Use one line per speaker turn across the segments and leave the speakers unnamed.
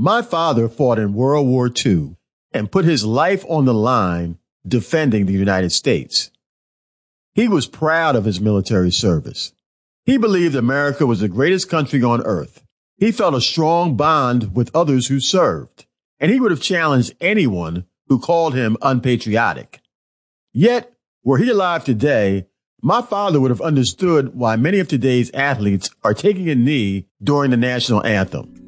My father fought in World War II and put his life on the line defending the United States. He was proud of his military service. He believed America was the greatest country on earth. He felt a strong bond with others who served, and he would have challenged anyone who called him unpatriotic. Yet, were he alive today, my father would have understood why many of today's athletes are taking a knee during the national anthem.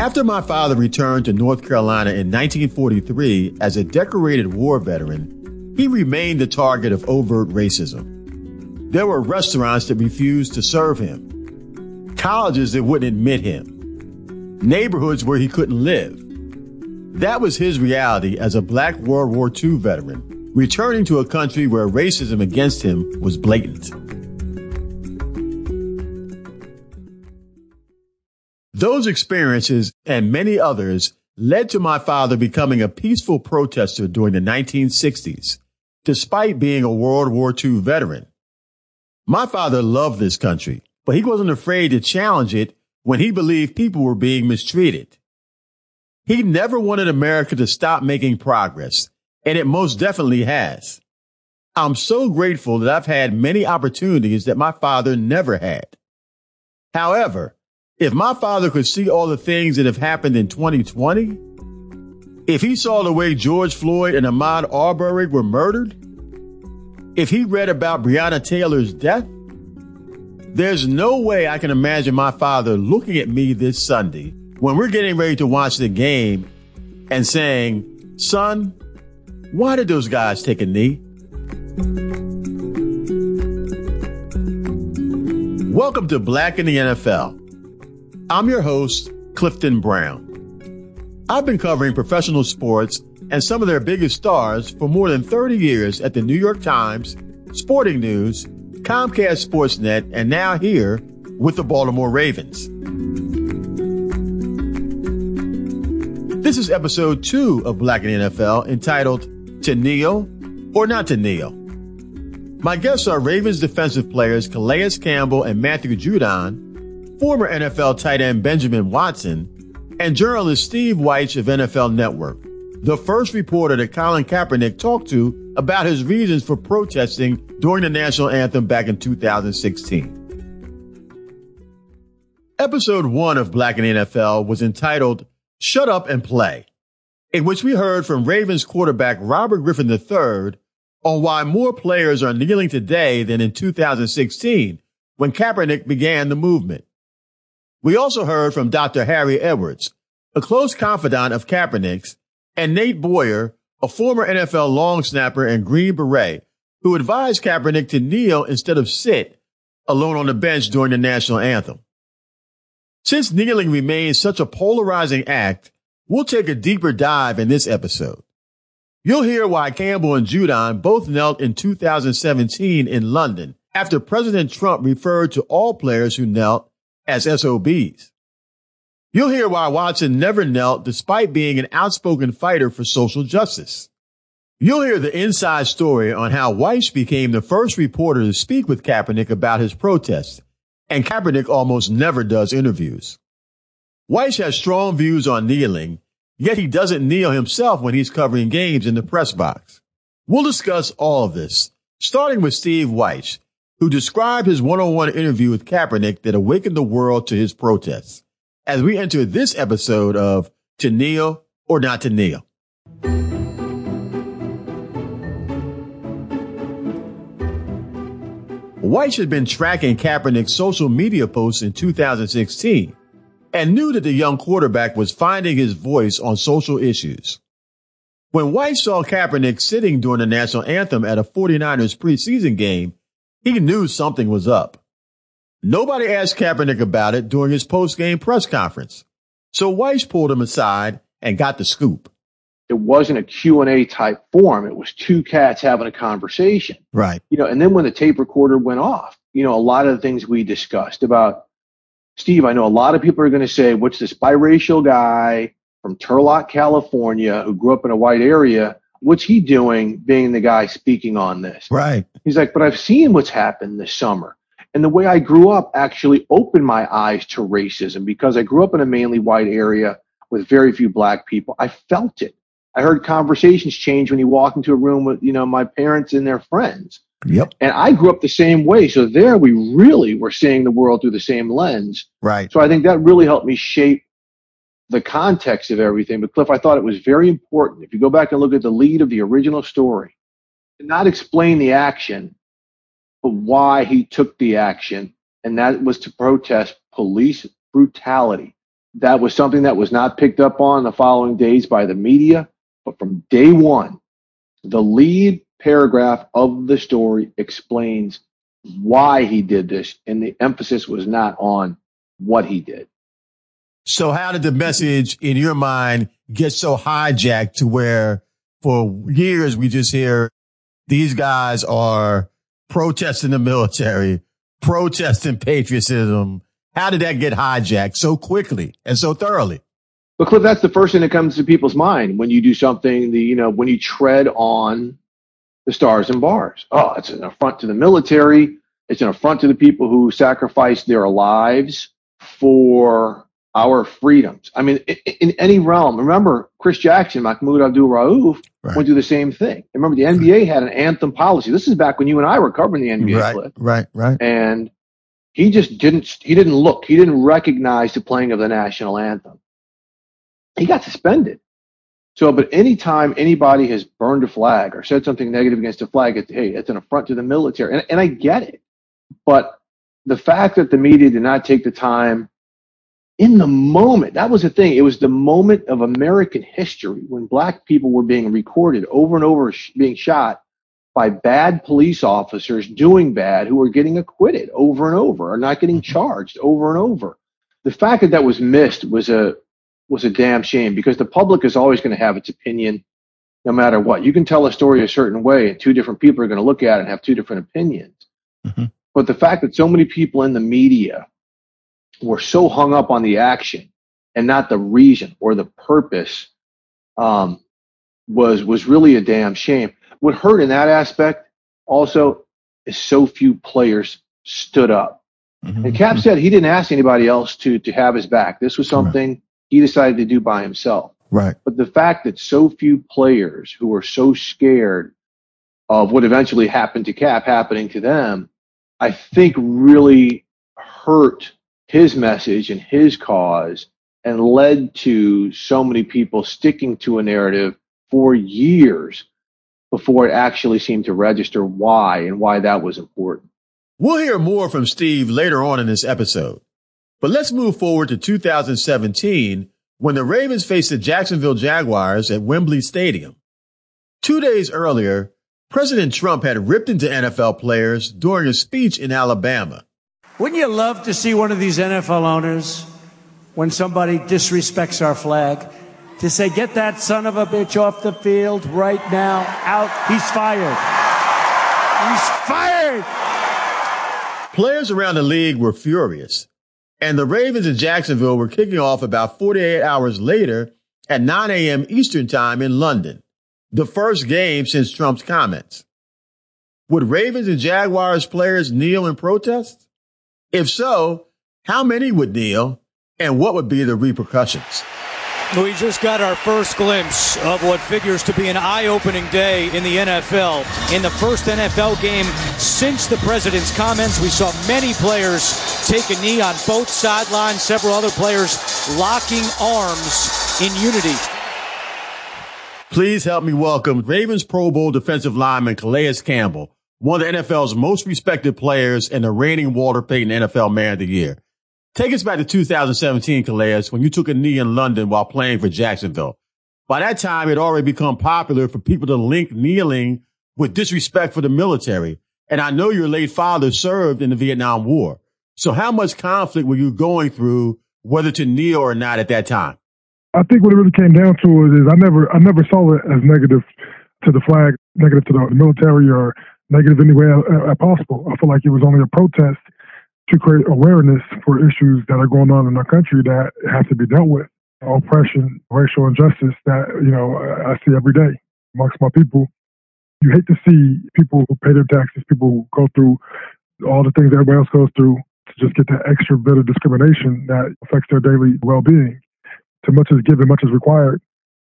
After my father returned to North Carolina in 1943 as a decorated war veteran, he remained the target of overt racism. There were restaurants that refused to serve him, colleges that wouldn't admit him, neighborhoods where he couldn't live. That was his reality as a black World War II veteran, returning to a country where racism against him was blatant. Those experiences and many others led to my father becoming a peaceful protester during the 1960s, despite being a World War II veteran. My father loved this country, but he wasn't afraid to challenge it when he believed people were being mistreated. He never wanted America to stop making progress, and it most definitely has. I'm so grateful that I've had many opportunities that my father never had. However, if my father could see all the things that have happened in 2020, if he saw the way George Floyd and Ahmaud Arbery were murdered, if he read about Breonna Taylor's death, there's no way I can imagine my father looking at me this Sunday when we're getting ready to watch the game and saying, son, why did those guys take a knee? Welcome to Black in the NFL. I'm your host, Clifton Brown. I've been covering professional sports and some of their biggest stars for more than 30 years at the New York Times, Sporting News, Comcast Sportsnet, and now here with the Baltimore Ravens. This is episode two of Black in NFL entitled To Kneel or Not to Kneel. My guests are Ravens defensive players Calais Campbell and Matthew Judon, former NFL tight end Benjamin Watson, and journalist Steve Wyche of NFL Network, the first reporter that Colin Kaepernick talked to about his reasons for protesting during the national anthem back in 2016. Episode one of Black in the NFL was entitled Shut Up and Play, in which we heard from Ravens quarterback Robert Griffin III on why more players are kneeling today than in 2016 when Kaepernick began the movement. We also heard from Dr. Harry Edwards, a close confidant of Kaepernick's, and Nate Boyer, a former NFL long snapper and Green Beret, who advised Kaepernick to kneel instead of sit alone on the bench during the national anthem. Since kneeling remains such a polarizing act, we'll take a deeper dive in this episode. You'll hear why Campbell and Judon both knelt in 2017 in London after President Trump referred to all players who knelt as SOBs. You'll hear why Watson never knelt despite being an outspoken fighter for social justice. You'll hear the inside story on how Wyche became the first reporter to speak with Kaepernick about his protest, and Kaepernick almost never does interviews. Wyche has strong views on kneeling, yet he doesn't kneel himself when he's covering games in the press box. We'll discuss all of this, starting with Steve Wyche, who described his one-on-one interview with Kaepernick that awakened the world to his protests. As we enter this episode of To Kneel or Not to Kneel. Wyche had been tracking Kaepernick's social media posts in 2016 and knew that the young quarterback was finding his voice on social issues. When Wyche saw Kaepernick sitting during the national anthem at a 49ers preseason game, he knew something was up. Nobody asked Kaepernick about it during his post-game press conference. So Wyche pulled him aside and got the scoop.
It wasn't a Q&A type form. It was two cats having a conversation.
Right.
You know, and then when the tape recorder went off, you know, a lot of the things we discussed about Steve, I know a lot of people are going to say, what's this biracial guy from Turlock, California, who grew up in a white area what's he doing being the guy speaking on this?
Right.
He's like, but I've seen what's happened this summer. And the way I grew up actually opened my eyes to racism because I grew up in a mainly white area with very few black people. I felt it. I heard conversations change when you walk into a room with, you know, my parents and their friends.
Yep.
And I grew up the same way. So there we really were seeing the world through the same lens.
Right.
So I think that really helped me shape the context of everything. But Cliff, I thought it was very important. If you go back and look at the lead of the original story, to not explain the action, but why he took the action. And that was to protest police brutality. That was something that was not picked up on the following days by the media. But from day one, the lead paragraph of the story explains why he did this, and the emphasis was not on what he did.
So, how did the message in your mind get so hijacked to where for years we just hear these guys are protesting the military, protesting patriotism? How did that get hijacked so quickly and so thoroughly?
But Cliff, that's the first thing that comes to people's mind when you do something. The you know when you tread on the stars and bars. Oh, it's an affront to the military. It's an affront to the people who sacrificed their lives for our freedoms. I mean, in, in any realm. Remember, Chris Jackson, Mahmoud Abdul Rauf right. went through the same thing. Remember, the NBA right. had an anthem policy. This is back when you and I were covering the NBA.
Right, right, right.
And he just didn't. He didn't look. He didn't recognize the playing of the national anthem he got suspended. So, but anytime anybody has burned a flag or said something negative against a flag, it's, hey, it's an affront to the military. And, and I get it. But the fact that the media did not take the time in the moment, that was the thing. It was the moment of American history when black people were being recorded over and over, being shot by bad police officers doing bad who were getting acquitted over and over or not getting mm-hmm. charged over and over. The fact that that was missed was a was a damn shame because the public is always going to have its opinion no matter what. You can tell a story a certain way, and two different people are going to look at it and have two different opinions. Mm-hmm. But the fact that so many people in the media were so hung up on the action and not the reason or the purpose um, was was really a damn shame. What hurt in that aspect also is so few players stood up. Mm-hmm. And Cap said he didn't ask anybody else to to have his back. This was something he decided to do by himself.
Right.
But the fact that so few players who were so scared of what eventually happened to Cap happening to them, I think really hurt his message and his cause and led to so many people sticking to a narrative for years before it actually seemed to register why and why that was important.
We'll hear more from Steve later on in this episode. But let's move forward to 2017 when the Ravens faced the Jacksonville Jaguars at Wembley Stadium. Two days earlier, President Trump had ripped into NFL players during a speech in Alabama.
Wouldn't you love to see one of these NFL owners, when somebody disrespects our flag, to say, get that son of a bitch off the field right now, out, he's fired. He's fired.
Players around the league were furious and the Ravens in Jacksonville were kicking off about 48 hours later at 9 a.m. Eastern Time in London, the first game since Trump's comments. Would Ravens and Jaguars players kneel in protest? If so, how many would kneel and what would be the repercussions?
We just got our first glimpse of what figures to be an eye opening day in the NFL. In the first NFL game since the president's comments, we saw many players take a knee on both sidelines, several other players locking arms in unity.
Please help me welcome Ravens Pro Bowl defensive lineman Calais Campbell, one of the NFL's most respected players and the reigning Walter Payton NFL Man of the Year. Take us back to 2017, Calais, when you took a knee in London while playing for Jacksonville. By that time, it already become popular for people to link kneeling with disrespect for the military. And I know your late father served in the Vietnam War. So how much conflict were you going through, whether to kneel or not at that time?
I think what it really came down to is, is I never I never saw it as negative to the flag, negative to the military, or negative any way uh, possible. I feel like it was only a protest to create awareness for issues that are going on in our country that have to be dealt with. Oppression, racial injustice that, you know, I see every day amongst my people. You hate to see people who pay their taxes, people who go through all the things everybody else goes through to just get that extra bit of discrimination that affects their daily well-being. Too much is given, much is required.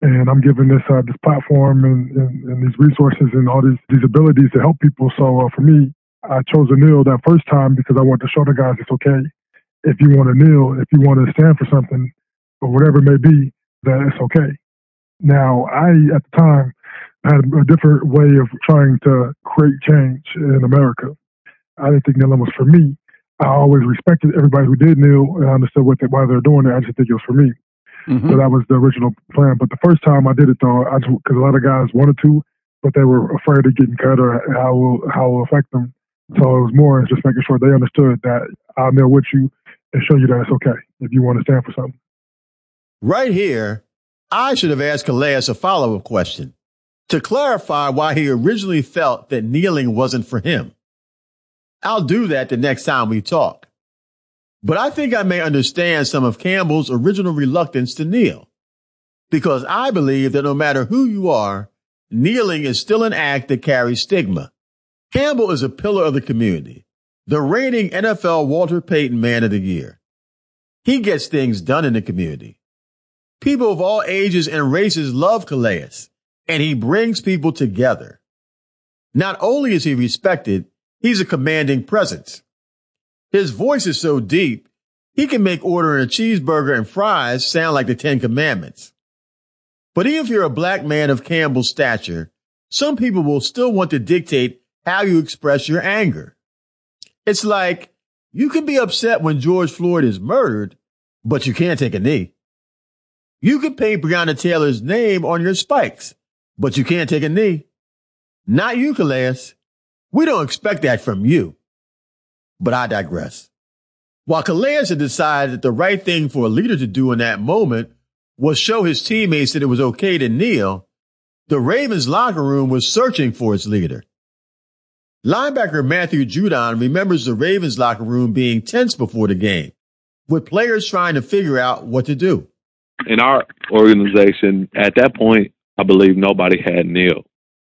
And I'm given this uh, this platform and, and, and, these resources and all these these abilities to help people. So uh, for me, I chose to kneel that first time because I wanted to show the guys it's okay if you want to kneel, if you want to stand for something or whatever it may be, that it's okay. Now, I at the time had a different way of trying to create change in America. I didn't think kneeling was for me. I always respected everybody who did kneel and I understood what they, why they're doing it. I just think it was for me. Mm-hmm. So that was the original plan. But the first time I did it though, I because a lot of guys wanted to, but they were afraid of getting cut or how will how it will affect them. So it was more just making sure they understood that I'm there with you and show you that it's okay if you want to stand for something.
Right here, I should have asked Calais a follow up question to clarify why he originally felt that kneeling wasn't for him. I'll do that the next time we talk. But I think I may understand some of Campbell's original reluctance to kneel. Because I believe that no matter who you are, kneeling is still an act that carries stigma. Campbell is a pillar of the community, the reigning NFL Walter Payton Man of the Year. He gets things done in the community. People of all ages and races love Calais, and he brings people together. Not only is he respected, he's a commanding presence. His voice is so deep, he can make ordering a cheeseburger and fries sound like the Ten Commandments. But even if you're a black man of Campbell's stature, some people will still want to dictate how you express your anger. It's like you can be upset when George Floyd is murdered, but you can't take a knee. You can paint Breonna Taylor's name on your spikes, but you can't take a knee. Not you, Calais. We don't expect that from you. But I digress. While had decided that the right thing for a leader to do in that moment was show his teammates that it was okay to kneel, the Ravens locker room was searching for its leader. Linebacker Matthew Judon remembers the Ravens locker room being tense before the game, with players trying to figure out what to do.
In our organization, at that point, I believe nobody had Neil,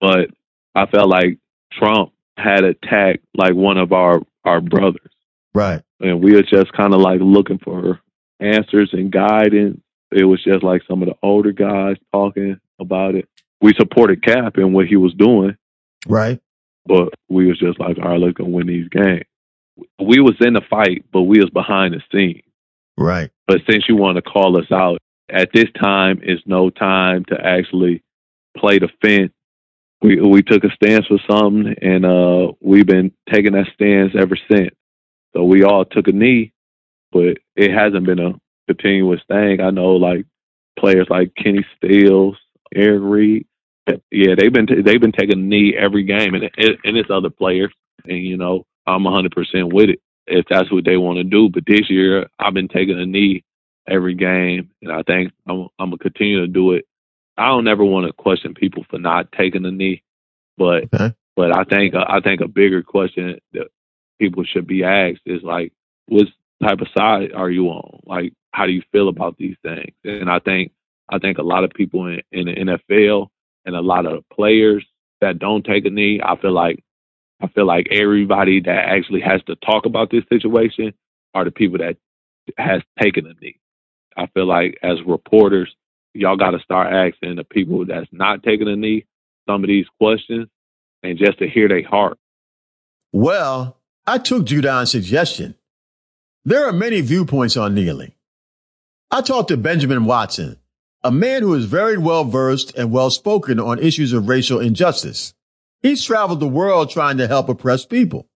but I felt like Trump had attacked like one of our our brothers.
Right.
And we were just kind of like looking for answers and guidance. It was just like some of the older guys talking about it. We supported Cap and what he was doing.
Right.
But we was just like, all right, let's go win these games. We was in the fight, but we was behind the scenes.
Right.
But since you want to call us out, at this time it's no time to actually play the fence we we took a stance for something, and uh, we've been taking that stance ever since. So we all took a knee, but it hasn't been a continuous thing. I know like players like Kenny Stills, Eric Reid, yeah, they've been t- they've been taking a knee every game, and and it's other players, and you know I'm a 100 percent with it if that's what they want to do. But this year I've been taking a knee every game, and I think I'm, I'm gonna continue to do it I don't ever want to question people for not taking a knee, but okay. but I think uh, I think a bigger question that people should be asked is like, what type of side are you on? Like, how do you feel about these things? And I think I think a lot of people in, in the NFL and a lot of players that don't take a knee, I feel like I feel like everybody that actually has to talk about this situation are the people that has taken a knee. I feel like as reporters, y'all got to start asking the people that's not taking a knee some of these questions and just to hear their heart.
Well, I took Judon's suggestion. There are many viewpoints on kneeling. I talked to Benjamin Watson, a man who is very well versed and well spoken on issues of racial injustice. He's traveled the world trying to help oppressed people.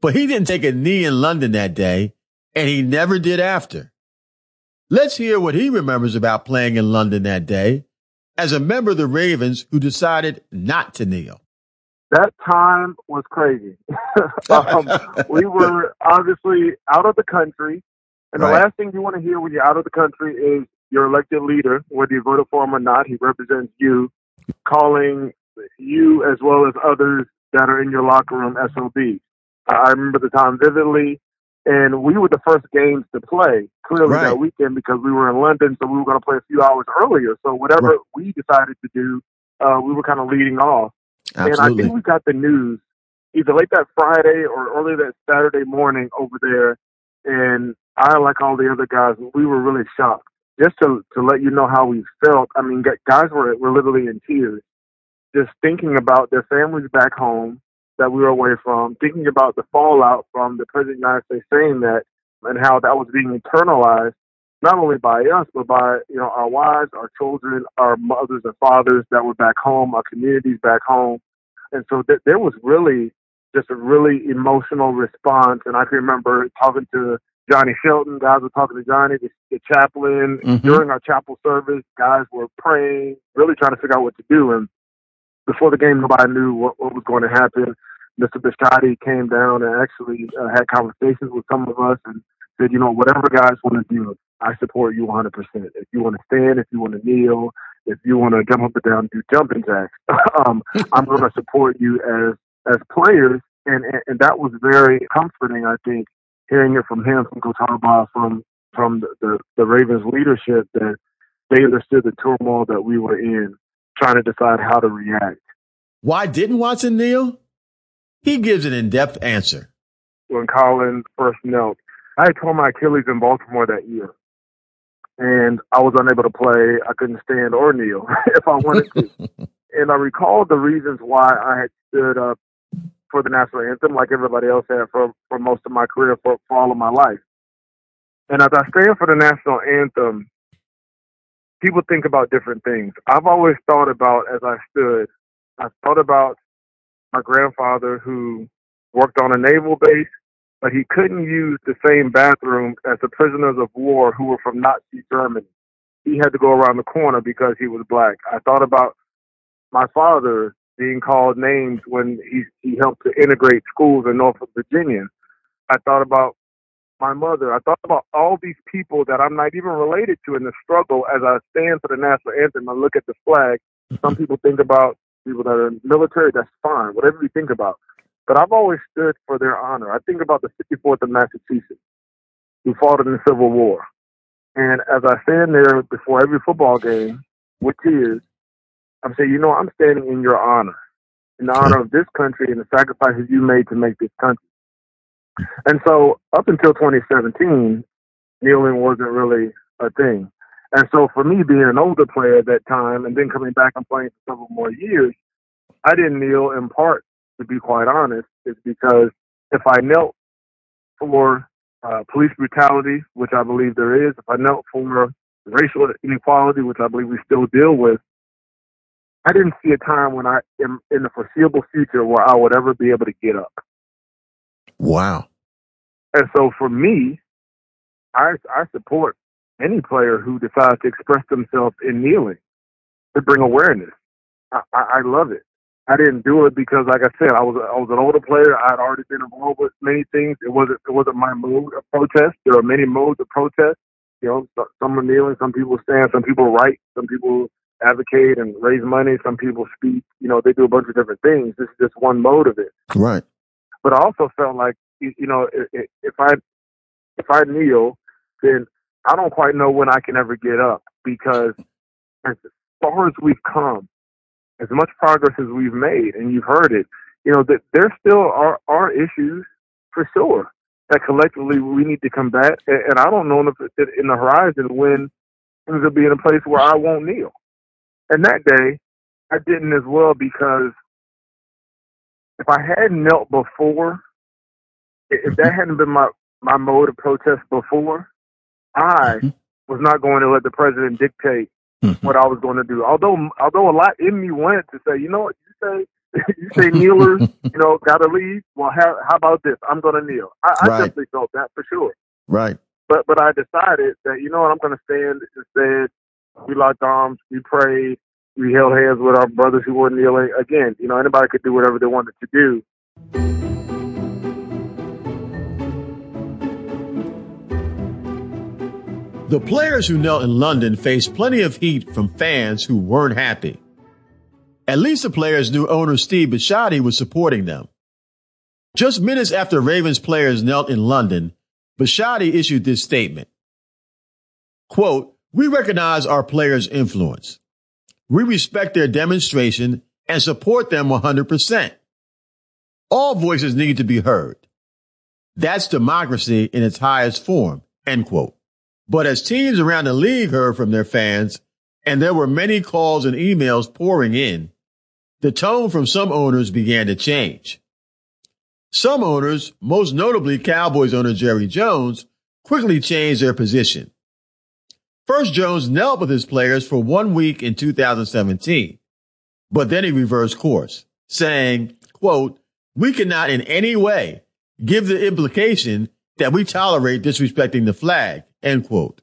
But he didn't take a knee in London that day, and he never did after. Let's hear what he remembers about playing in London that day as a member of the Ravens who decided not to kneel.
That time was crazy. um, we were obviously out of the country, and right. the last thing you want to hear when you're out of the country is your elected leader, whether you voted for him or not, he represents you, calling you as well as others that are in your locker room SOB. I remember the time vividly and we were the first games to play clearly right. that weekend because we were in London, so we were going to play a few hours earlier. So whatever right. we decided to do, uh, we were kind of leading off. Absolutely. And I think we got the news either late that Friday or early that Saturday morning over there, and I, like all the other guys, we were really shocked. Just to to let you know how we felt. I mean, guys were were literally in tears, just thinking about their families back home that we were away from, thinking about the fallout from the President of the United States saying that, and how that was being internalized not only by us, but by you know our wives, our children, our mothers and fathers that were back home, our communities back home, and so th- there was really just a really emotional response. And I can remember talking to Johnny Shelton. Guys were talking to Johnny, the, the chaplain, mm-hmm. during our chapel service. Guys were praying, really trying to figure out what to do. And before the game, nobody knew what, what was going to happen. Mr. Bisciotti came down and actually uh, had conversations with some of us and said, you know, whatever guys want to do, I support you 100%. If you want to stand, if you want to kneel, if you want to jump up and down, do jumping jacks, um, I'm going to support you as as players. And, and, and that was very comforting, I think, hearing it from him, from Coach Harbaugh, from from the, the, the Ravens leadership that they understood the turmoil that we were in, trying to decide how to react.
Why didn't Watson kneel? He gives an in-depth answer.
When Colin first knelt, I had torn my Achilles in Baltimore that year and I was unable to play. I couldn't stand or kneel if I wanted to. and I recall the reasons why I had stood up for the national anthem, like everybody else had for for most of my career, for, for all of my life. And as I stand for the national anthem, people think about different things. I've always thought about as I stood. I thought about my grandfather who worked on a naval base but he couldn't use the same bathroom as the prisoners of war who were from Nazi Germany. He had to go around the corner because he was black. I thought about my father being called names when he he helped to integrate schools in Norfolk, Virginia. I thought about my mother. I thought about all these people that I'm not even related to in the struggle as I stand for the national anthem and look at the flag. Some people think about people that are military, that's fine, whatever you think about. But I've always stood for their honor. I think about the 64th of Massachusetts, who fought in the Civil War. And as I stand there before every football game with tears, I'm saying, you know, I'm standing in your honor, in the honor of this country and the sacrifices you made to make this country. And so up until 2017, kneeling wasn't really a thing. And so for me being an older player at that time and then coming back and playing for several more years, I didn't kneel in part to be quite honest, is because if I knelt for uh, police brutality, which I believe there is, if I knelt for racial inequality, which I believe we still deal with, I didn't see a time when I, in, in the foreseeable future, where I would ever be able to get up.
Wow.
And so for me, I, I support any player who decides to express themselves in kneeling to bring awareness. I, I, I love it. I didn't do it because, like I said, I was I was an older player. I had already been involved with many things. It wasn't it wasn't my mode of protest. There are many modes of protest. You know, some are kneeling, some people stand, some people write, some people advocate and raise money, some people speak. You know, they do a bunch of different things. This is just one mode of it.
Right.
But I also felt like you know, if I if I kneel, then I don't quite know when I can ever get up because as far as we've come as much progress as we've made, and you've heard it, you know, that there still are, are issues for sure that collectively we need to combat. And, and I don't know if in the horizon when things will be in a place where I won't kneel. And that day, I didn't as well because if I hadn't knelt before, if that hadn't been my, my mode of protest before, I mm-hmm. was not going to let the president dictate mm-hmm. what I was going to do. Although, although a lot in me wanted to say, you know what, you say, you say kneelers, you know, got to leave. Well, how, how about this? I'm going to kneel. I, right. I definitely felt that for sure.
Right.
But but I decided that you know what I'm going to stand instead. We locked arms. We prayed. We held hands with our brothers who were kneeling. Again, you know, anybody could do whatever they wanted to do.
The players who knelt in London faced plenty of heat from fans who weren't happy. At least the players knew owner Steve Bisciotti was supporting them. Just minutes after Ravens players knelt in London, Bisciotti issued this statement. Quote, we recognize our players' influence. We respect their demonstration and support them 100%. All voices need to be heard. That's democracy in its highest form, end quote. But as teams around the league heard from their fans, and there were many calls and emails pouring in, the tone from some owners began to change. Some owners, most notably Cowboys owner Jerry Jones, quickly changed their position. First, Jones knelt with his players for one week in 2017, but then he reversed course, saying, quote, we cannot in any way give the implication that we tolerate disrespecting the flag, end quote.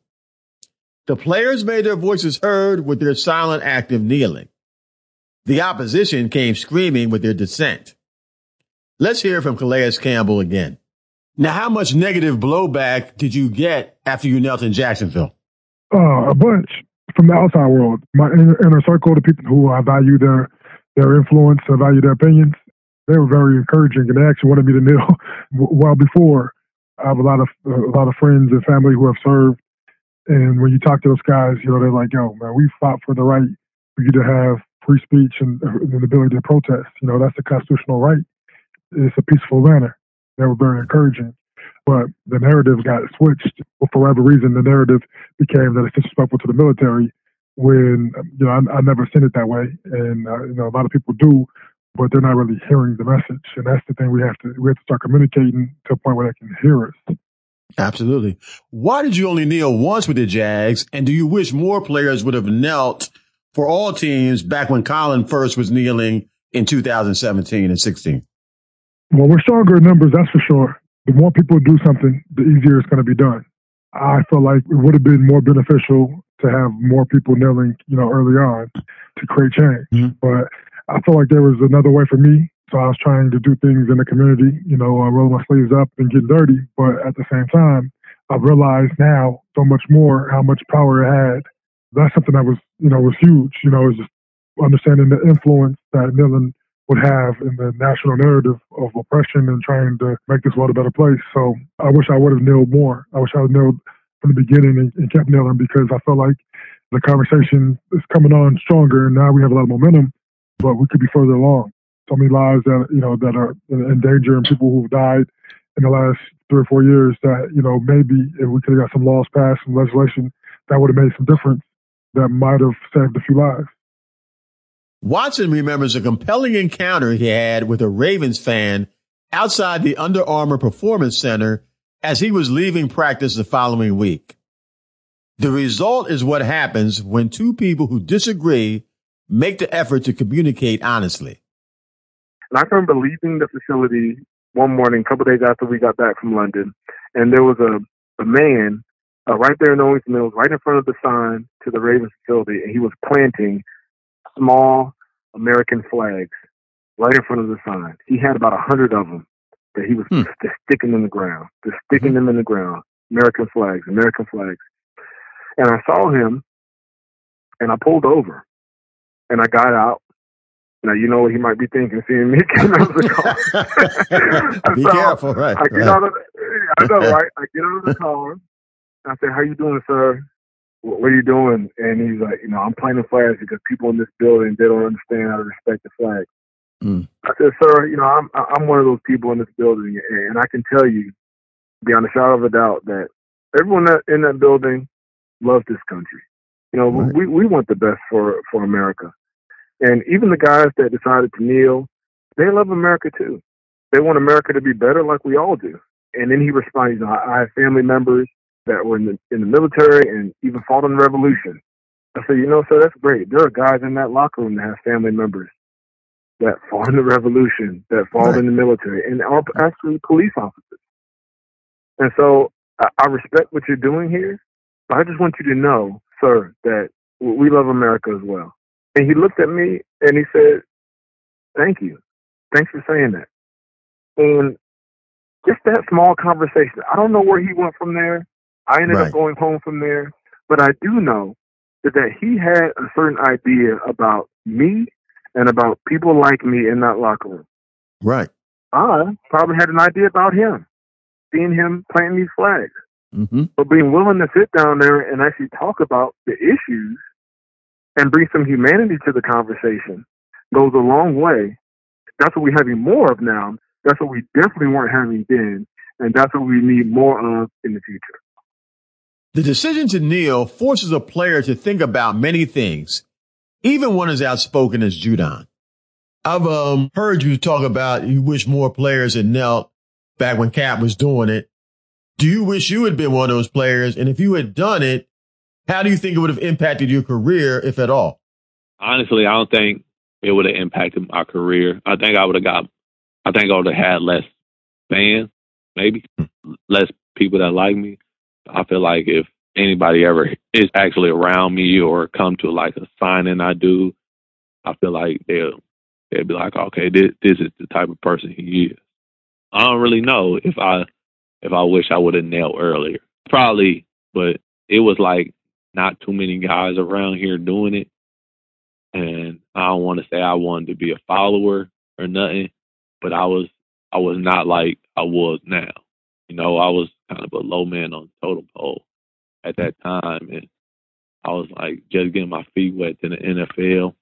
The players made their voices heard with their silent act of kneeling. The opposition came screaming with their dissent. Let's hear from Calais Campbell again. Now, how much negative blowback did you get after you knelt in Jacksonville?
Uh, a bunch from the outside world. My inner, inner circle, the people who I value their their influence, I value their opinions. They were very encouraging, and they actually wanted me to kneel well before. I have a lot of a lot of friends and family who have served, and when you talk to those guys, you know they're like, "Yo, man, we fought for the right for you to have free speech and, and the ability to protest. You know, that's a constitutional right. It's a peaceful manner." They were very encouraging. But the narrative got switched. For whatever reason, the narrative became that it's disrespectful to the military when, you know, I, I never seen it that way. And, uh, you know, a lot of people do, but they're not really hearing the message. And that's the thing we have to, we have to start communicating to a point where they can hear us.
Absolutely. Why did you only kneel once with the Jags? And do you wish more players would have knelt for all teams back when Colin first was kneeling in 2017 and 16?
Well, we're stronger in numbers, that's for sure. The more people do something, the easier it's going to be done. I feel like it would have been more beneficial to have more people kneeling, you know, early on to create change. Mm-hmm. But I feel like there was another way for me. So I was trying to do things in the community, you know, uh, roll my sleeves up and get dirty. But at the same time, I've realized now so much more how much power it had. That's something that was, you know, was huge. You know, was just understanding the influence that kneeling would have in the national narrative of oppression and trying to make this world a better place. So I wish I would have kneeled more. I wish I would have kneeled from the beginning and, and kept nailing because I felt like the conversation is coming on stronger and now we have a lot of momentum, but we could be further along. So many lives that, you know, that are in danger and people who've died in the last three or four years that, you know, maybe if we could have got some laws passed, some legislation, that would have made some difference that might have saved a few lives.
Watson remembers a compelling encounter he had with a Ravens fan outside the Under Armour Performance Center as he was leaving practice the following week. The result is what happens when two people who disagree make the effort to communicate honestly.
And I remember leaving the facility one morning, a couple days after we got back from London, and there was a, a man uh, right there in Owings Mills, right in front of the sign to the Ravens facility, and he was planting small American flags right in front of the sign. He had about a hundred of them that he was hmm. just sticking in the ground, just sticking mm-hmm. them in the ground. American flags, American flags. And I saw him, and I pulled over, and I got out. Now you know what he might be thinking, seeing me getting out of the
car. be so careful, right?
I get
right.
out of, I know, right? I get out of the car. I say, "How you doing, sir?" What are you doing? And he's like, you know, I'm planting flags because people in this building, they don't understand how to respect the flag. Mm. I said, sir, you know, I'm, I'm one of those people in this building and I can tell you beyond a shadow of a doubt that everyone that, in that building loves this country. You know, right. we, we want the best for, for America. And even the guys that decided to kneel, they love America too. They want America to be better like we all do. And then he responds, you know, I, I have family members that were in the in the military and even fought in the revolution. I said, you know, sir, that's great. There are guys in that locker room that have family members that fought in the revolution, that fought right. in the military, and are actually police officers. And so I, I respect what you're doing here, but I just want you to know, sir, that we love America as well. And he looked at me and he said, Thank you. Thanks for saying that. And just that small conversation, I don't know where he went from there. I ended right. up going home from there. But I do know that, that he had a certain idea about me and about people like me in that locker room.
Right.
I probably had an idea about him, seeing him planting these flags.
Mm-hmm.
But being willing to sit down there and actually talk about the issues and bring some humanity to the conversation goes a long way. That's what we're having more of now. That's what we definitely weren't having then, and that's what we need more of in the future.
The decision to kneel forces a player to think about many things, even one as outspoken as Judon. I've um, heard you talk about you wish more players had knelt back when Cap was doing it. Do you wish you had been one of those players? And if you had done it, how do you think it would have impacted your career, if at all?
Honestly, I don't think it would have impacted my career. I think I would have got, I think I would have had less fans, maybe less people that like me. I feel like if anybody ever is actually around me or come to like a signing I do, I feel like they'll they'll be like, okay, this this is the type of person he is. I don't really know if I if I wish I would have nailed earlier. Probably, but it was like not too many guys around here doing it. And I don't want to say I wanted to be a follower or nothing, but I was I was not like I was now. You know, I was kind of a low man on totem pole at that time and I was like just getting my feet wet in the NFL.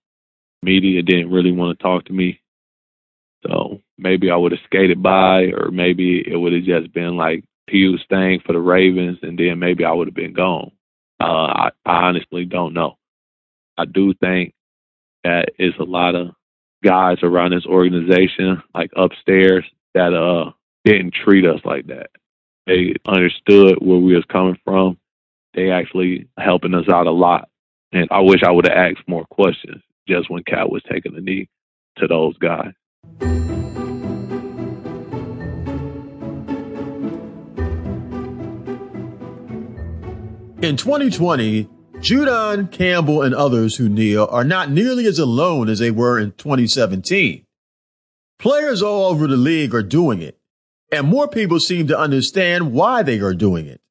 Media didn't really want to talk to me. So maybe I would have skated by, or maybe it would have just been like huge thing for the Ravens, and then maybe I would have been gone. Uh, I, I honestly don't know. I do think that is a lot of guys around this organization, like upstairs, that uh didn't treat us like that. They understood where we was coming from. They actually helping us out a lot. And I wish I would have asked more questions just when Cap was taking the knee to those guys.
In 2020, Judon, Campbell, and others who kneel are not nearly as alone as they were in 2017. Players all over the league are doing it, and more people seem to understand why they are doing it.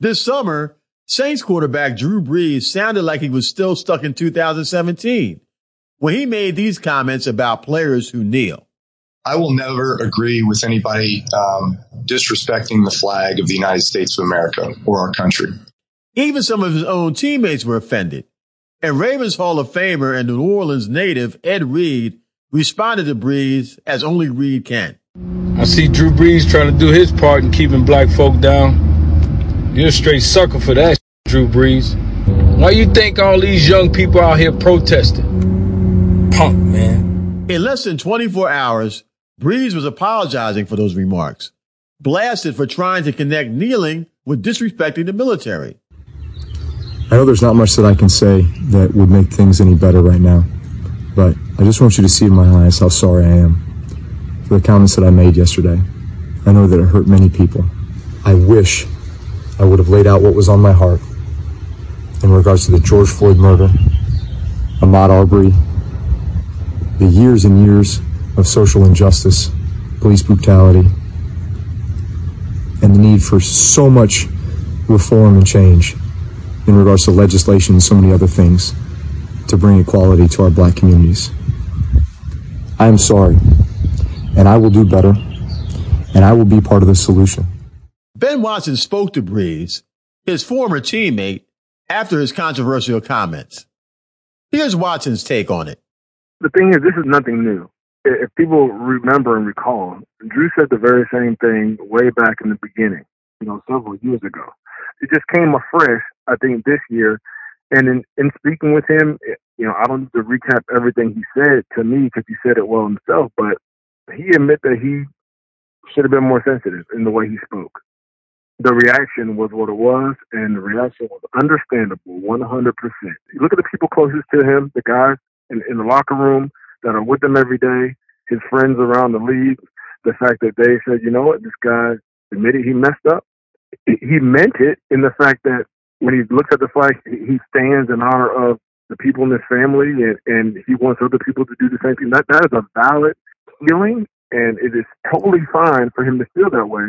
This summer, Saints quarterback Drew Brees sounded like he was still stuck in 2017 when he made these comments about players who kneel.
I will never agree with anybody um, disrespecting the flag of the United States of America or our country.
Even some of his own teammates were offended. And Ravens Hall of Famer and New Orleans native Ed Reed responded to Brees as only Reed can.
I see Drew Brees trying to do his part in keeping black folk down. You're a straight sucker for that, Drew Brees. Why you think all these young people out here protesting? Punk, man.
In less than 24 hours, Brees was apologizing for those remarks, blasted for trying to connect kneeling with disrespecting the military.
I know there's not much that I can say that would make things any better right now, but I just want you to see in my eyes how sorry I am for the comments that I made yesterday. I know that it hurt many people. I wish I would have laid out what was on my heart in regards to the George Floyd murder, Ahmaud Arbery, the years and years of social injustice, police brutality, and the need for so much reform and change in regards to legislation and so many other things to bring equality to our black communities. I am sorry, and I will do better, and I will be part of the solution.
Ben Watson spoke to Brees, his former teammate, after his controversial comments. Here's Watson's take on it.
The thing is, this is nothing new if people remember and recall, Drew said the very same thing way back in the beginning, you know, several years ago. It just came afresh, I think, this year. And in, in speaking with him, you know, I don't need to recap everything he said to me because he said it well himself, but he admitted that he should have been more sensitive in the way he spoke. The reaction was what it was, and the reaction was understandable, 100%. You look at the people closest to him, the guys in, in the locker room, that are with him every day, his friends around the league, the fact that they said, you know what, this guy admitted he messed up. He meant it in the fact that when he looks at the flag, he stands in honor of the people in his family and, and he wants other people to do the same thing. That that is a valid feeling and it is totally fine for him to feel that way.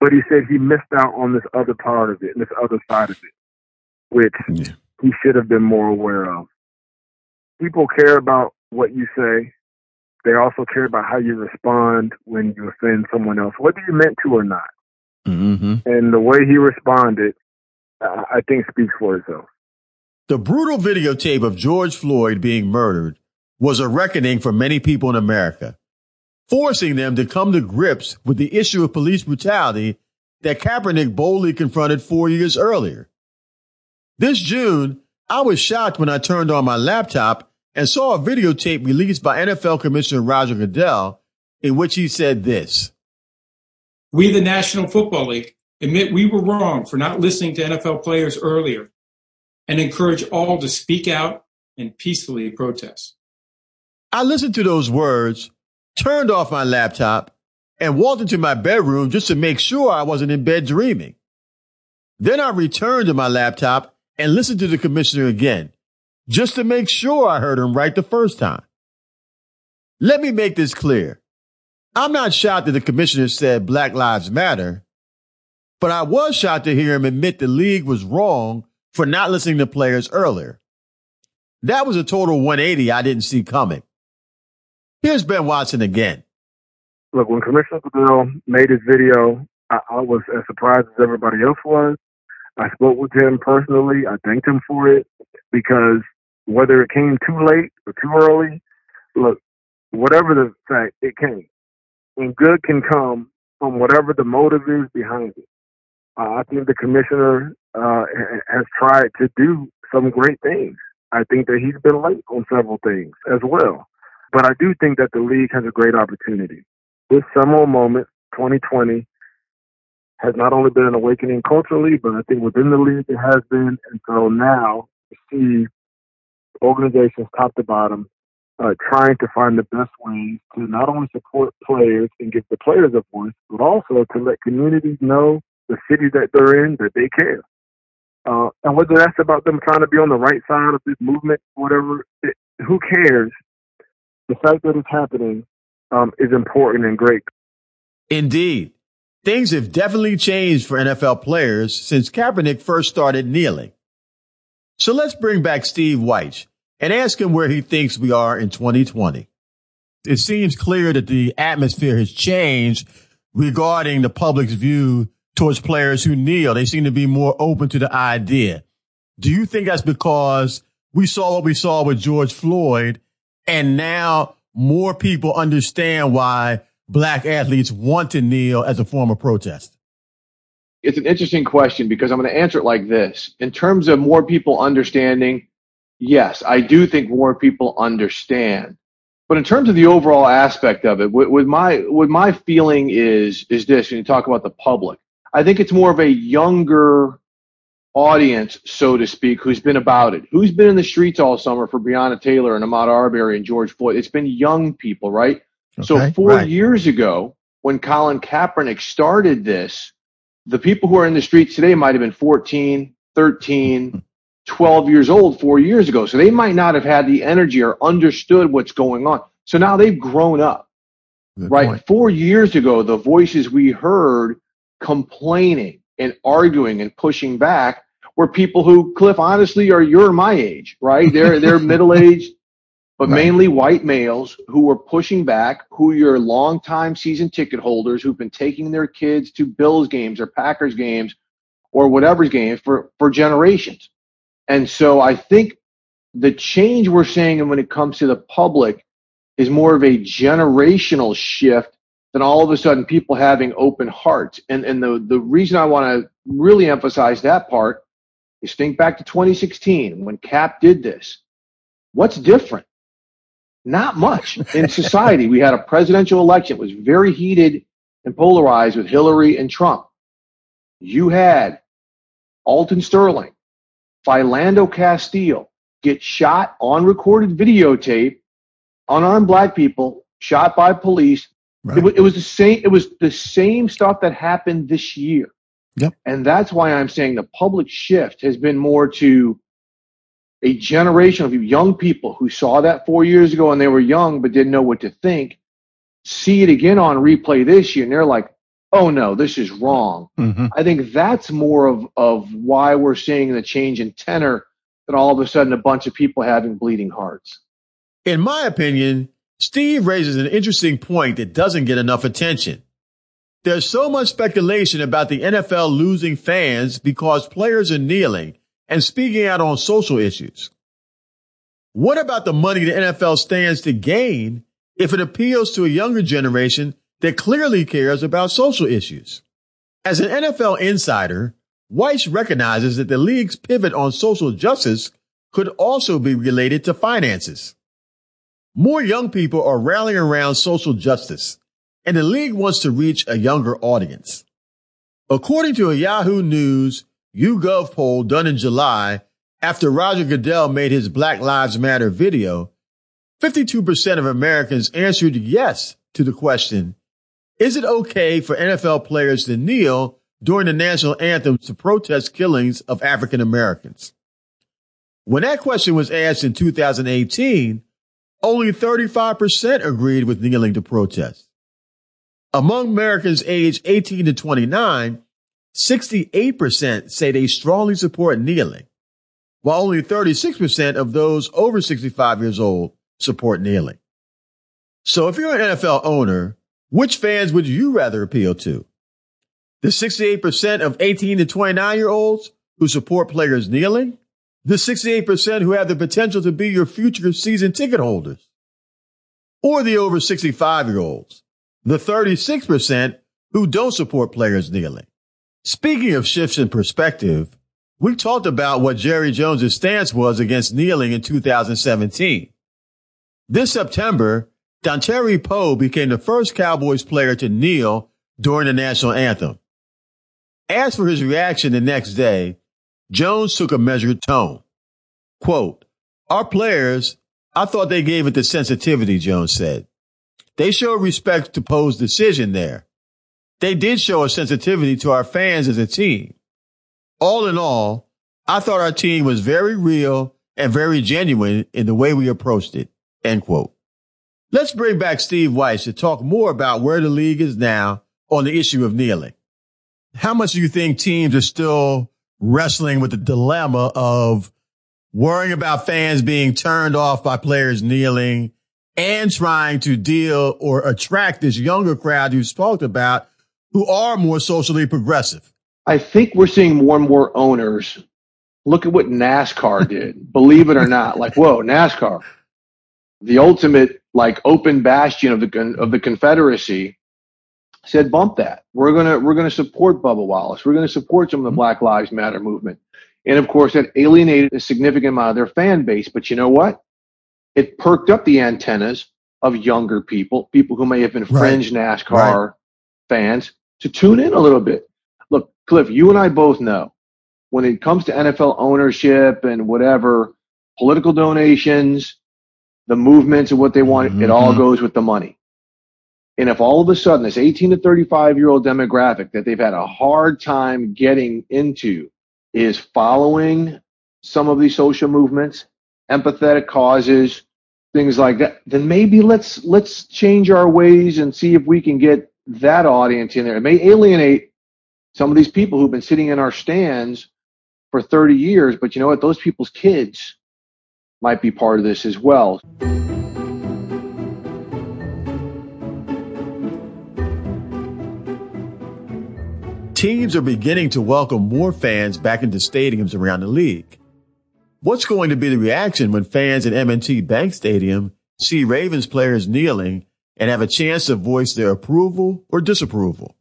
But he said he missed out on this other part of it, this other side of it, which yeah. he should have been more aware of. People care about what you say. They also care about how you respond when you offend someone else, whether you meant to or not. Mm-hmm. And the way he responded, I think, speaks for itself.
The brutal videotape of George Floyd being murdered was a reckoning for many people in America. forcing them to come to grips with the issue of police brutality that Kaepernick boldly confronted four years earlier. This June, I was shocked when I turned on my laptop and saw a videotape released by NFL Commissioner Roger Goodell in which he said this.
We, the National Football League, admit we were wrong for not listening to NFL players earlier and encourage all to speak out and peacefully protest.
I listened to those words, turned off my laptop, and walked into my bedroom just to make sure I wasn't in bed dreaming. Then I returned to my laptop and listened to the commissioner again, just to make sure I heard him right the first time. Let me make this clear. I'm not shocked that the commissioner said Black Lives Matter, but I was shocked to hear him admit the league was wrong for not listening to players earlier. That was a total 180 I didn't see coming. Here's Ben Watson again.
Look, when Commissioner Goodell made his video, I, I was as surprised as everybody else was. I spoke with him personally. I thanked him for it because whether it came too late or too early, look, whatever the fact, it came. And good can come from whatever the motive is behind it. Uh, I think the commissioner uh, has tried to do some great things. I think that he's been late on several things as well. But I do think that the league has a great opportunity. This seminal moment, 2020, has not only been an awakening culturally, but I think within the league it has been. And so now you see organizations top to bottom uh, trying to find the best ways to not only support players and give the players a voice, but also to let communities know the city that they're in that they care. Uh, and whether that's about them trying to be on the right side of this movement, whatever, it, who cares? The fact that it's happening um, is important and great.
Indeed. Things have definitely changed for NFL players since Kaepernick first started kneeling. So let's bring back Steve Wyche and ask him where he thinks we are in 2020. It seems clear that the atmosphere has changed regarding the public's view towards players who kneel. They seem to be more open to the idea. Do you think that's because we saw what we saw with George Floyd and now more people understand why black athletes want to kneel as a form of protest?
It's an interesting question because I'm going to answer it like this. In terms of more people understanding, yes, I do think more people understand. But in terms of the overall aspect of it, with, my with my feeling is is this. When you talk about the public, I think it's more of a younger audience, so to speak, who's been about it, who's been in the streets all summer for Breonna Taylor and Ahmaud Arbery and George Floyd. It's been young people, right? Okay, so four right. years ago, when Colin Kaepernick started this, the people who are in the streets today might have been 14, 13, 12 years old four years ago. So they might not have had the energy or understood what's going on. So now they've grown up, Good right? Point. Four years ago, the voices we heard complaining and arguing and pushing back were people who, Cliff, honestly, are you're my age, right? They're they're middle aged, but right. mainly white males who were pushing back, who your longtime season ticket holders who've been taking their kids to Bills games or Packers games or whatever's games for for generations. And so I think the change we're seeing when it comes to the public is more of a generational shift than all of a sudden people having open hearts. And and the the reason I want to really emphasize that part is think back to 2016 when Cap did this. What's different? Not much in society. we had a presidential election. It was very heated and polarized with Hillary and Trump. You had Alton Sterling, Philando Castile get shot on recorded videotape, unarmed black people shot by police Right. It, it, was the same. It was the same stuff that happened this year.
Yep.
And that's why I'm saying the public shift has been more to a generation of young people who saw that four years ago and they were young but didn't know what to think. See it again on replay this year, and they're like, "Oh no, this is wrong." Mm-hmm. I think that's more of of why we're seeing the change in tenor than all of a sudden a bunch of people having bleeding hearts.
In my opinion, Steve raises an interesting point that doesn't get enough attention. There's so much speculation about the NFL losing fans because players are kneeling and speaking out on social issues. What about the money the NFL stands to gain if it appeals to a younger generation that clearly cares about social issues. As an NFL insider, Wyche recognizes that the league's pivot on social justice could also be related to finances. More young people are rallying around social justice, and the league wants to reach a younger audience. According to a Yahoo News YouGov poll done in July after Roger Goodell made his Black Lives Matter video, 52% of Americans answered yes to the question, is it okay for NFL players to kneel during the national anthem to protest killings of African Americans? When that question was asked in 2018, only 35% agreed with kneeling to protest. Among Americans aged 18 to 29, 68% say they strongly support kneeling, while only 36% of those over 65 years old support kneeling. So if you're an NFL owner, which fans would you rather appeal to? The 68% of 18 to 29 year olds who support players kneeling? The 68% who have the potential to be your future season ticket holders? Or the over 65 year olds? The 36% who don't support players kneeling? Speaking of shifts in perspective, we talked about what Jerry Jones' stance was against kneeling in 2017. This September, Dontari Poe became the first Cowboys player to kneel during the national anthem. As for his reaction the next day, Jones took a measured tone. Quote, our players, I thought they gave it the sensitivity, Jones said. They showed respect to Poe's decision there. They did show a sensitivity to our fans as a team. All in all, I thought our team was very real and very genuine in the way we approached it. End quote. Let's bring back Steve Wyche to talk more about where the league is now on the issue of kneeling. How much do you think teams are still wrestling with the dilemma of worrying about fans being turned off by players kneeling and trying to deal or attract this younger crowd you've talked about who are more socially progressive?
I think we're seeing more and more owners look at what NASCAR did, believe it or not. Like, whoa, NASCAR the ultimate like open bastion of the of the Confederacy, said bump that. We're gonna we're gonna support Bubba Wallace. We're gonna support some of the mm-hmm. Black Lives Matter movement. And of course, that alienated a significant amount of their fan base. But you know what? It perked up the antennas of younger people, people who may have been fringe right. NASCAR right. fans, to tune in a little bit. Look, Cliff, you and I both know when it comes to NFL ownership and whatever, political donations, the movements and what they want, mm-hmm. it all mm-hmm. goes with the money. And if all of a sudden this 18 to 35 year old demographic that they've had a hard time getting into is following some of these social movements, empathetic causes, things like that, then maybe let's let's change our ways and see if we can get that audience in there. It may alienate some of these people who've been sitting in our stands for 30 years, but you know what? Those people's kids might be part of this as well.
Teams are beginning to welcome more fans back into stadiums around the league. What's going to be the reaction when fans at M&T Bank Stadium see Ravens players kneeling and have a chance to voice their approval or disapproval?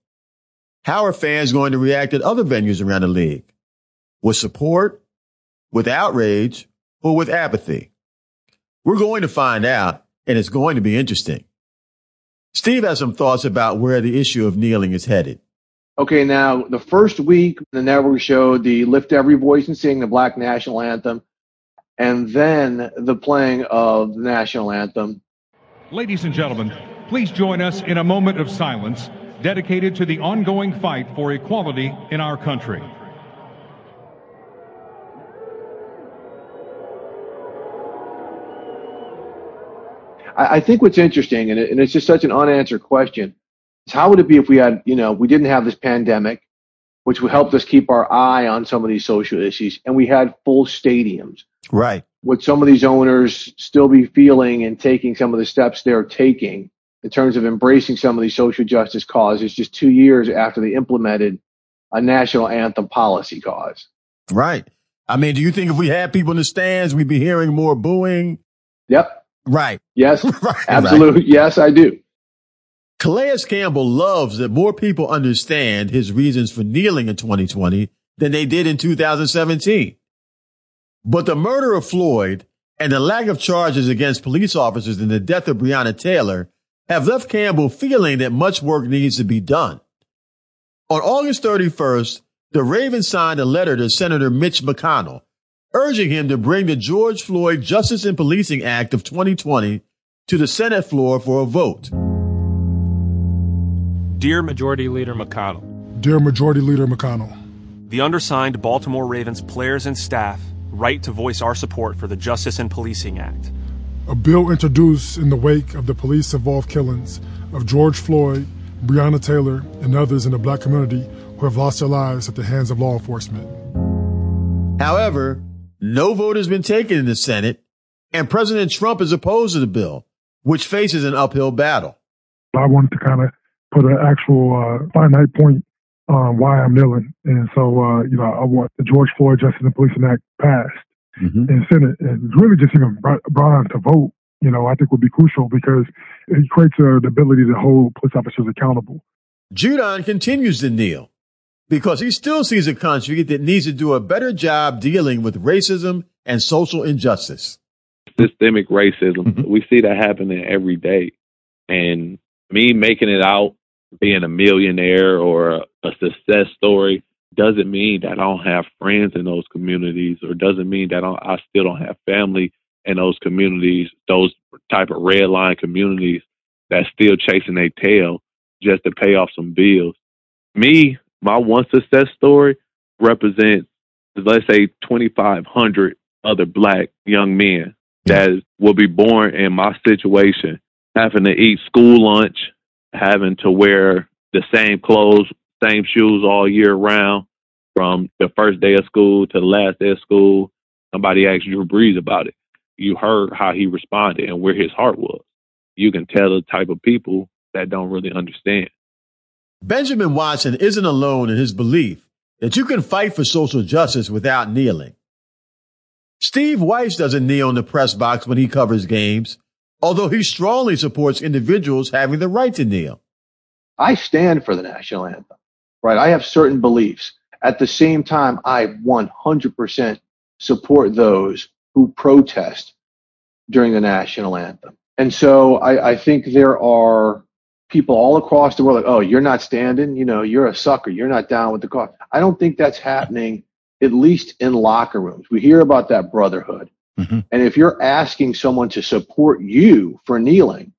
How are fans going to react at other venues around the league? With support, with outrage, or with apathy? We're going to find out, and it's going to be interesting. Steve has some thoughts about where the issue of kneeling is headed.
Okay, now the first week the network showed the lift every voice and sing the black national anthem, and then the playing of the national anthem.
Ladies and gentlemen, please join us in a moment of silence dedicated to the ongoing fight for equality in our country.
I, think what's interesting, and, it's just such an unanswered question, how would it be if we had, you know, we didn't have this pandemic, which would help us keep our eye on some of these social issues, and we had full stadiums.
Right.
Would some of these owners still be feeling and taking some of the steps they're taking in terms of embracing some of these social justice causes just two years after they implemented a national anthem policy cause?
Right. I mean, do you think if we had people in the stands, we'd be hearing more booing?
Yep.
Right.
Yes.
right.
Absolutely.
Right.
Yes, I do.
Calais Campbell loves that more people understand his reasons for kneeling in 2020 than they did in 2017. But the murder of Floyd and the lack of charges against police officers in the death of Breonna Taylor have left Campbell feeling that much work needs to be done. On August 31st, the Ravens signed a letter to Senator Mitch McConnell, urging him to bring the George Floyd Justice and Policing Act of 2020 to the Senate floor for a vote.
Dear Majority Leader McConnell.
Dear Majority Leader McConnell.
The undersigned Baltimore Ravens players and staff write to voice our support for the Justice and Policing Act.
A bill introduced in the wake of the police involved killings of George Floyd, Breonna Taylor, and others in the black community who have lost their lives at the hands of law enforcement.
However, no vote has been taken in the Senate, and President Trump is opposed to the bill, which faces an uphill battle.
I wanted to kind of put an actual uh, finite point on why I'm kneeling. And so, uh, you know, I want the George Floyd Justice and Policing Act passed mm-hmm. in Senate. And really just even brought, brought on to vote, you know, I think would be crucial because it creates uh, the ability to hold police officers accountable.
Judon continues to kneel because he still sees a country that needs to do a better job dealing with racism and social injustice.
Systemic racism. Mm-hmm. We see that happening every day. And me making it out being a millionaire or a, a success story doesn't mean that I don't have friends in those communities or doesn't mean that I, I still don't have family in those communities, those type of red line communities that's still chasing their tail just to pay off some bills. Me, my one success story represents, let's say, 2,500 other black young men that will be born in my situation, having to eat school lunch, having to wear the same clothes, same shoes all year round from the first day of school to the last day of school. Somebody asked Drew Brees about it. You heard how he responded and where his heart was. You can tell the type of people that don't really understand.
Benjamin Watson isn't alone in his belief that you can fight for social justice without kneeling. Steve Wyche doesn't kneel in the press box when he covers games although he strongly supports individuals having the right to kneel.
I stand for the national anthem, right? I have certain beliefs. At the same time, I 100% support those who protest during the national anthem. And so I, I think there are people all across the world like, oh, you're not standing, you know, you're a sucker, you're not down with the cause. I don't think that's happening, at least in locker rooms. We hear about that brotherhood. Mm-hmm. And if you're asking someone to support you for kneeling,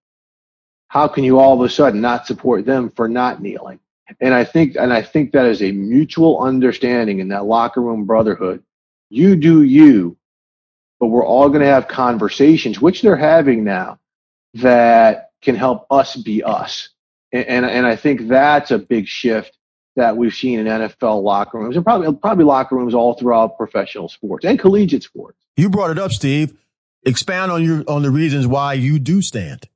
how can you all of a sudden not support them for not kneeling? And I think, and I think that is a mutual understanding in that locker room brotherhood. You do you, but we're all going to have conversations, which they're having now, that can help us be us. And, and, and I think that's a big shift that we've seen in NFL locker rooms and probably probably locker rooms all throughout professional sports and collegiate sports.
You brought it up, Steve. Expound on your on the reasons why you do stand.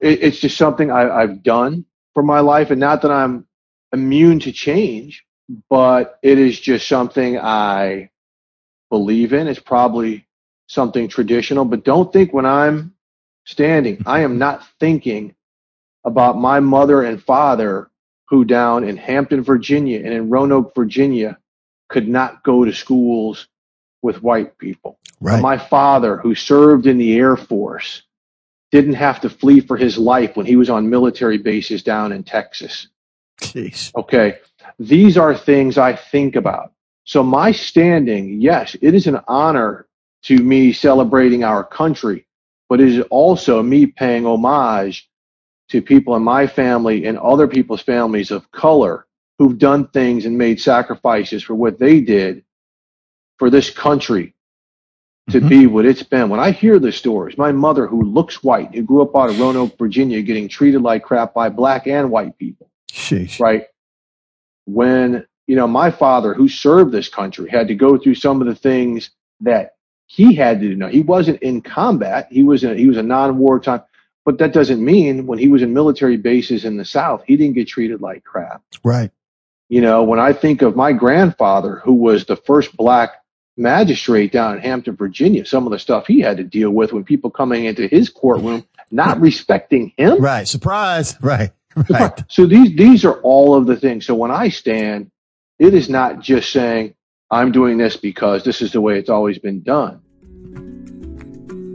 It, it's just something I, I've done for my life, and not that I'm immune to change, but it is just something I believe in. It's probably something traditional, but don't think when I'm standing, I am not thinking about my mother and father who down in Hampton, Virginia and in Roanoke, Virginia could not go to schools with white people. Right. My father, who served in the Air Force, didn't have to flee for his life when he was on military bases down in Texas.
Jeez.
Okay. These are things I think about. So my standing, yes, it is an honor to me celebrating our country, but it is also me paying homage to people in my family and other people's families of color who've done things and made sacrifices for what they did for this country to mm-hmm. be what it's been. When I hear the stories, my mother, who looks white, who grew up out of Roanoke, Virginia, getting treated like crap by black and white people,
Sheesh.
right? When you know my father, who served this country, had to go through some of the things that he had to know. He wasn't in combat; he was a, he was a non-wartime. But that doesn't mean when he was in military bases in the South, he didn't get treated like crap.
Right.
You know, when I think of my grandfather, who was the first black magistrate down in Hampton, Virginia, some of the stuff he had to deal with when people coming into his courtroom not respecting him.
Right. Surprise. Right. Right.
So these these are all of the things. So when I stand, it is not just saying I'm doing this because this is the way it's always been done.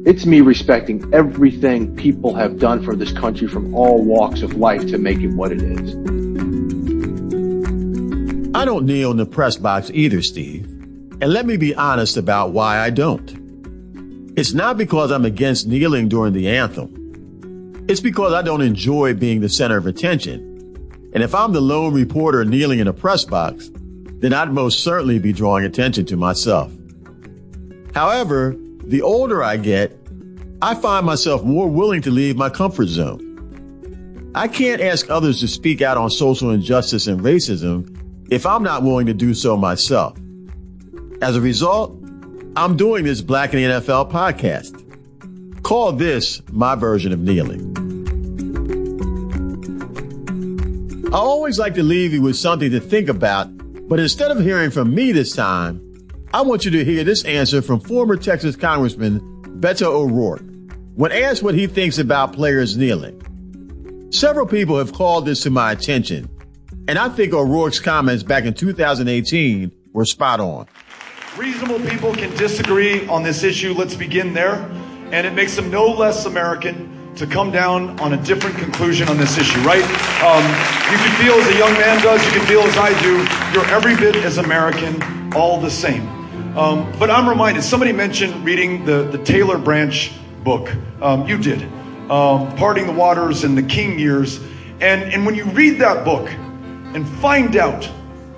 It's me respecting everything people have done for this country from all walks of life to make it what it is.
I don't kneel in the press box either, Steve. And let me be honest about why I don't. It's not because I'm against kneeling during the anthem. It's because I don't enjoy being the center of attention. And if I'm the lone reporter kneeling in a press box, then I'd most certainly be drawing attention to myself. However, the older I get, I find myself more willing to leave my comfort zone. I can't ask others to speak out on social injustice and racism if I'm not willing to do so myself. As a result, I'm doing this Black in the NFL podcast. Call this my version of kneeling. I always like to leave you with something to think about, but instead of hearing from me this time, I want you to hear this answer from former Texas Congressman Beto O'Rourke when asked what he thinks about players kneeling. Several people have called this to my attention, and I think O'Rourke's comments back in 2018 were spot on.
Reasonable people can disagree on this issue. Let's begin there and it makes them no less American to come down on a different conclusion on this issue, right? Um, you can feel as a young man does, you can feel as I do, you're every bit as American, all the same. Um, but I'm reminded, somebody mentioned reading the, the Taylor Branch book. Um, you did. Um, Parting the Waters and the King Years. And, and when you read that book and find out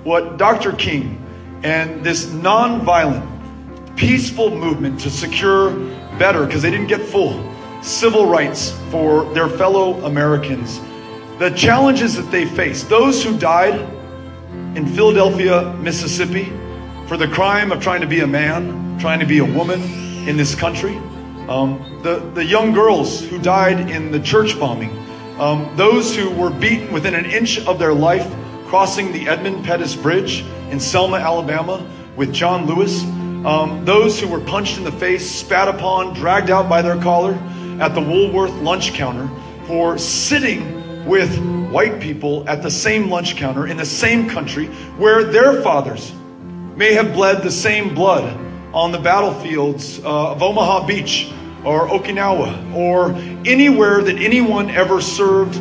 what Dr. King and this nonviolent, peaceful movement to secure better because they didn't get full civil rights for their fellow Americans. The challenges that they faced, those who died in Philadelphia, Mississippi, for the crime of trying to be a man, trying to be a woman in this country, um, the, the young girls who died in the church bombing, um, those who were beaten within an inch of their life crossing the Edmund Pettus Bridge in Selma, Alabama with John Lewis, um, those who were punched in the face, spat upon, dragged out by their collar at the Woolworth lunch counter for sitting with white people at the same lunch counter in the same country where their fathers may have bled the same blood on the battlefields uh, of Omaha Beach or Okinawa or anywhere that anyone ever served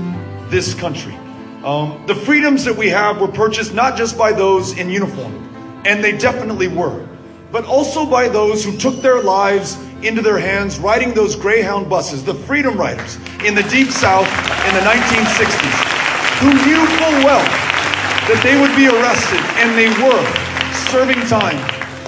this country. Um, the freedoms that we have were purchased not just by those in uniform, and they definitely were but also by those who took their lives into their hands riding those Greyhound buses, the Freedom Riders in the Deep South in the 1960s, who knew full well that they would be arrested, and they were serving time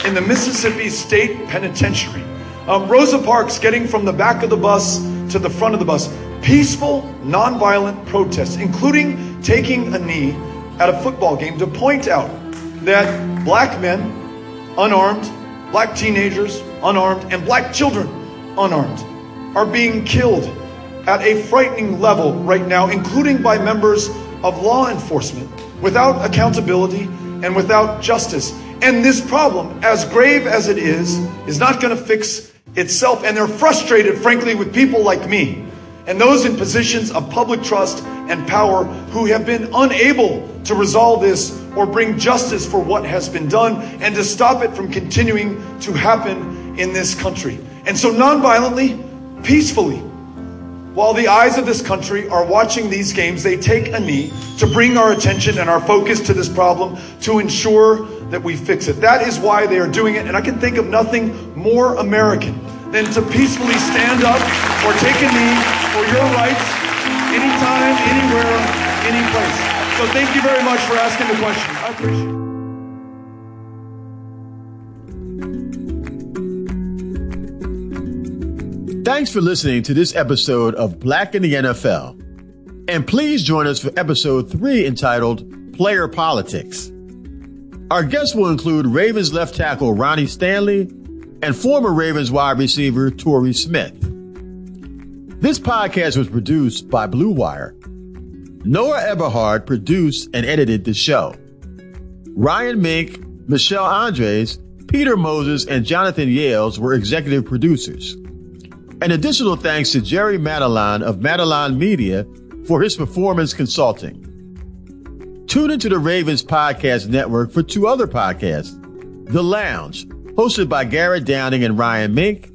in the Mississippi State Penitentiary. Um, Rosa Parks getting from the back of the bus to the front of the bus. Peaceful, nonviolent protests, including taking a knee at a football game to point out that black men unarmed, black teenagers, unarmed, and black children, unarmed, are being killed at a frightening level right now, including by members of law enforcement, without accountability and without justice. And this problem, as grave as it is, is not going to fix itself. And they're frustrated, frankly, with people like me and those in positions of public trust and power who have been unable to resolve this or bring justice for what has been done and to stop it from continuing to happen in this country. And so, nonviolently, peacefully, while the eyes of this country are watching these games, they take a knee to bring our attention and our focus to this problem to ensure that we fix it. That is why they are doing it. And I can think of nothing more American than to peacefully stand up or take a knee for your rights anytime, anywhere, any place. So thank you very much for asking the question. I appreciate
it. Thanks for listening to this episode of Black in the NFL. And please join us for episode three entitled Player Politics. Our guests will include Ravens left tackle Ronnie Stanley and former Ravens wide receiver Torrey Smith. This podcast was produced by Blue Wire Noah Eberhard produced and edited the show. Ryan Mink, Michelle Andres, Peter Moses and Jonathan Yales were executive producers. An additional thanks to Jerry Madeline of Madeline Media for his performance consulting. Tune into the Ravens Podcast Network for two other podcasts The Lounge, hosted by Garrett Downing and Ryan Mink,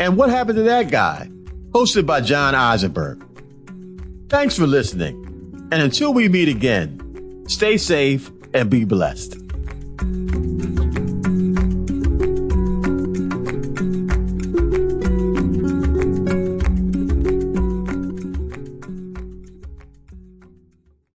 and What Happened to That Guy, hosted by John Eisenberg. Thanks for listening, and until we meet again, stay safe and be blessed.